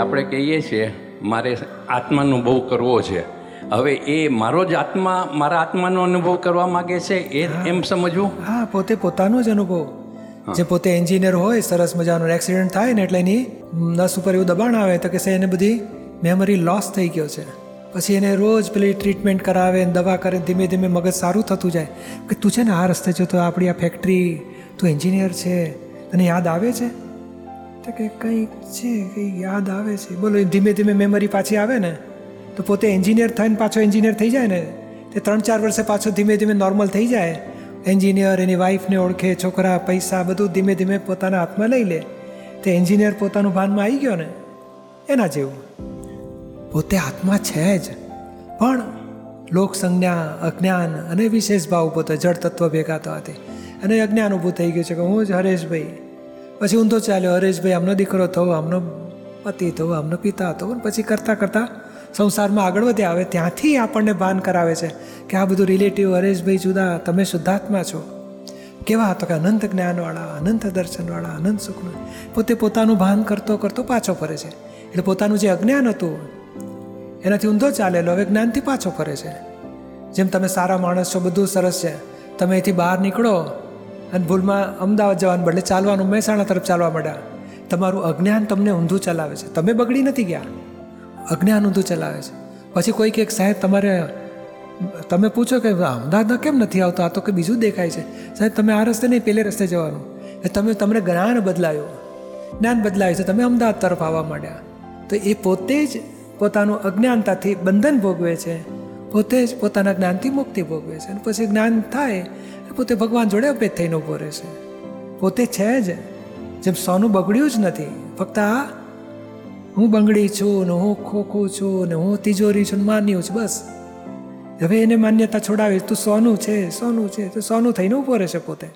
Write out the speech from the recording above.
આપણે કહીએ છીએ મારે આત્માનો બહુ કરવો છે. હવે એ મારો જ આત્મા મારા આત્માનો અનુભવ કરવા માગે છે એ એમ સમજવું? હા પોતે પોતાનો જ અનુભવ. જે પોતે એન્જિનિયર હોય સરસ મજાનો એક્સિડન્ટ થાય ને એટલે એની નસ ઉપર એવું દબાણ આવે તો કે છે એને બધી મેમરી લોસ થઈ ગયો છે. પછી એને રોજ પેલી ટ્રીટમેન્ટ કરાવે દવા કરે ધીમે ધીમે મગજ સારું થતું જાય. કે તું છે ને આ રસ્તે જો તો આપણી આ ફેક્ટરી તું એન્જિનિયર છે. તને યાદ આવે છે? તો કે કંઈક છે, કંઈક યાદ આવે છે. બોલો ધીમે ધીમે મેમરી પાછી આવે ને, તો પોતે એન્જિનિયર થઈને પાછો એન્જિનિયર થઈ જાય ને, તે ત્રણ ચાર વર્ષે પાછો ધીમે ધીમે નોર્મલ થઈ જાય. એન્જિનિયર એની વાઈફને ઓળખે, છોકરા, પૈસા બધું ધીમે ધીમે પોતાના હાથમાં લઈ લે. તે એન્જિનિયર પોતાનું ભાનમાં આવી ગયો ને, એના જેવું. પોતે હાથમાં છે જ, પણ લોક સંજ્ઞા અજ્ઞાન અને વિશેષ ભાવ પોતે જળ તત્વ ભેગા થવાથી. અને અજ્ઞાન ઊભું થઈ ગયું છે કે હું જ હરેશભાઈ. પછી ઊંધો ચાલ્યો, હરેશભાઈ, આમનો દીકરો થવો, આમનો પતિ થવો, આમનો પિતા અને પછી કરતાં કરતાં સંસારમાં આગળ વધ્યા આવે ત્યાંથી આપણને ભાન કરાવે છે કે આ બધું રિલેટિવ હરેશભાઈ જુદા, તમે શુદ્ધાત્મા છો. કેવા હતો કે અનંત જ્ઞાનવાળા, અનંત દર્શનવાળા, અનંત સુખનું. પોતે પોતાનું ભાન કરતો કરતો પાછો ફરે છે. એટલે પોતાનું જે અજ્ઞાન હતું, એનાથી ઊંધો ચાલેલો, હવે જ્ઞાનથી પાછો ફરે છે. જેમ તમે સારા માણસ છો, બધું સરસ છે. તમે અહીંથી બહાર નીકળો અને ભૂલમાં અમદાવાદ જવાનું બદલે ચાલવાનું મહેસાણા તરફ ચાલવા માંડ્યા. તમારું અજ્ઞાન તમને ઊંધું ચલાવે છે. તમે બગડી નથી ગયા. અજ્ઞાન ઊંધું ચલાવે છે. પછી કોઈ કંઈક સાહેબ તમારે, તમે પૂછો કે અમદાવાદમાં કેમ નથી આવતો? આ તો કે બીજું દેખાય છે. સાહેબ, તમે આ રસ્તે નહીં, પેલે રસ્તે જવાનું. એ તમે, તમને જ્ઞાન બદલાયું. જ્ઞાન બદલાયું છે. તમે અમદાવાદ તરફ આવવા માંડ્યા. તો એ પોતે જ પોતાનું અજ્ઞાનતાથી બંધન ભોગવે છે. પોતે જ પોતાના જ્ઞાનથી મુક્તિ ભોગવે છે અને પછી જ્ઞાન થાય પોતે ભગવાન જોડે અભેદ થઈને ઊભો રહે છે. પોતે છે જ, જેમ સોનું બગડ્યું જ નથી. ફક્ત આ, હું બંગડી છું ને હું ખોખું છું ને હું તિજોરી છું માન્યું છું, બસ. હવે એને માન્યતા છોડાવી તું સોનું છે સોનું છે, તો સોનું થઈને ઊભો રહેશે પોતે.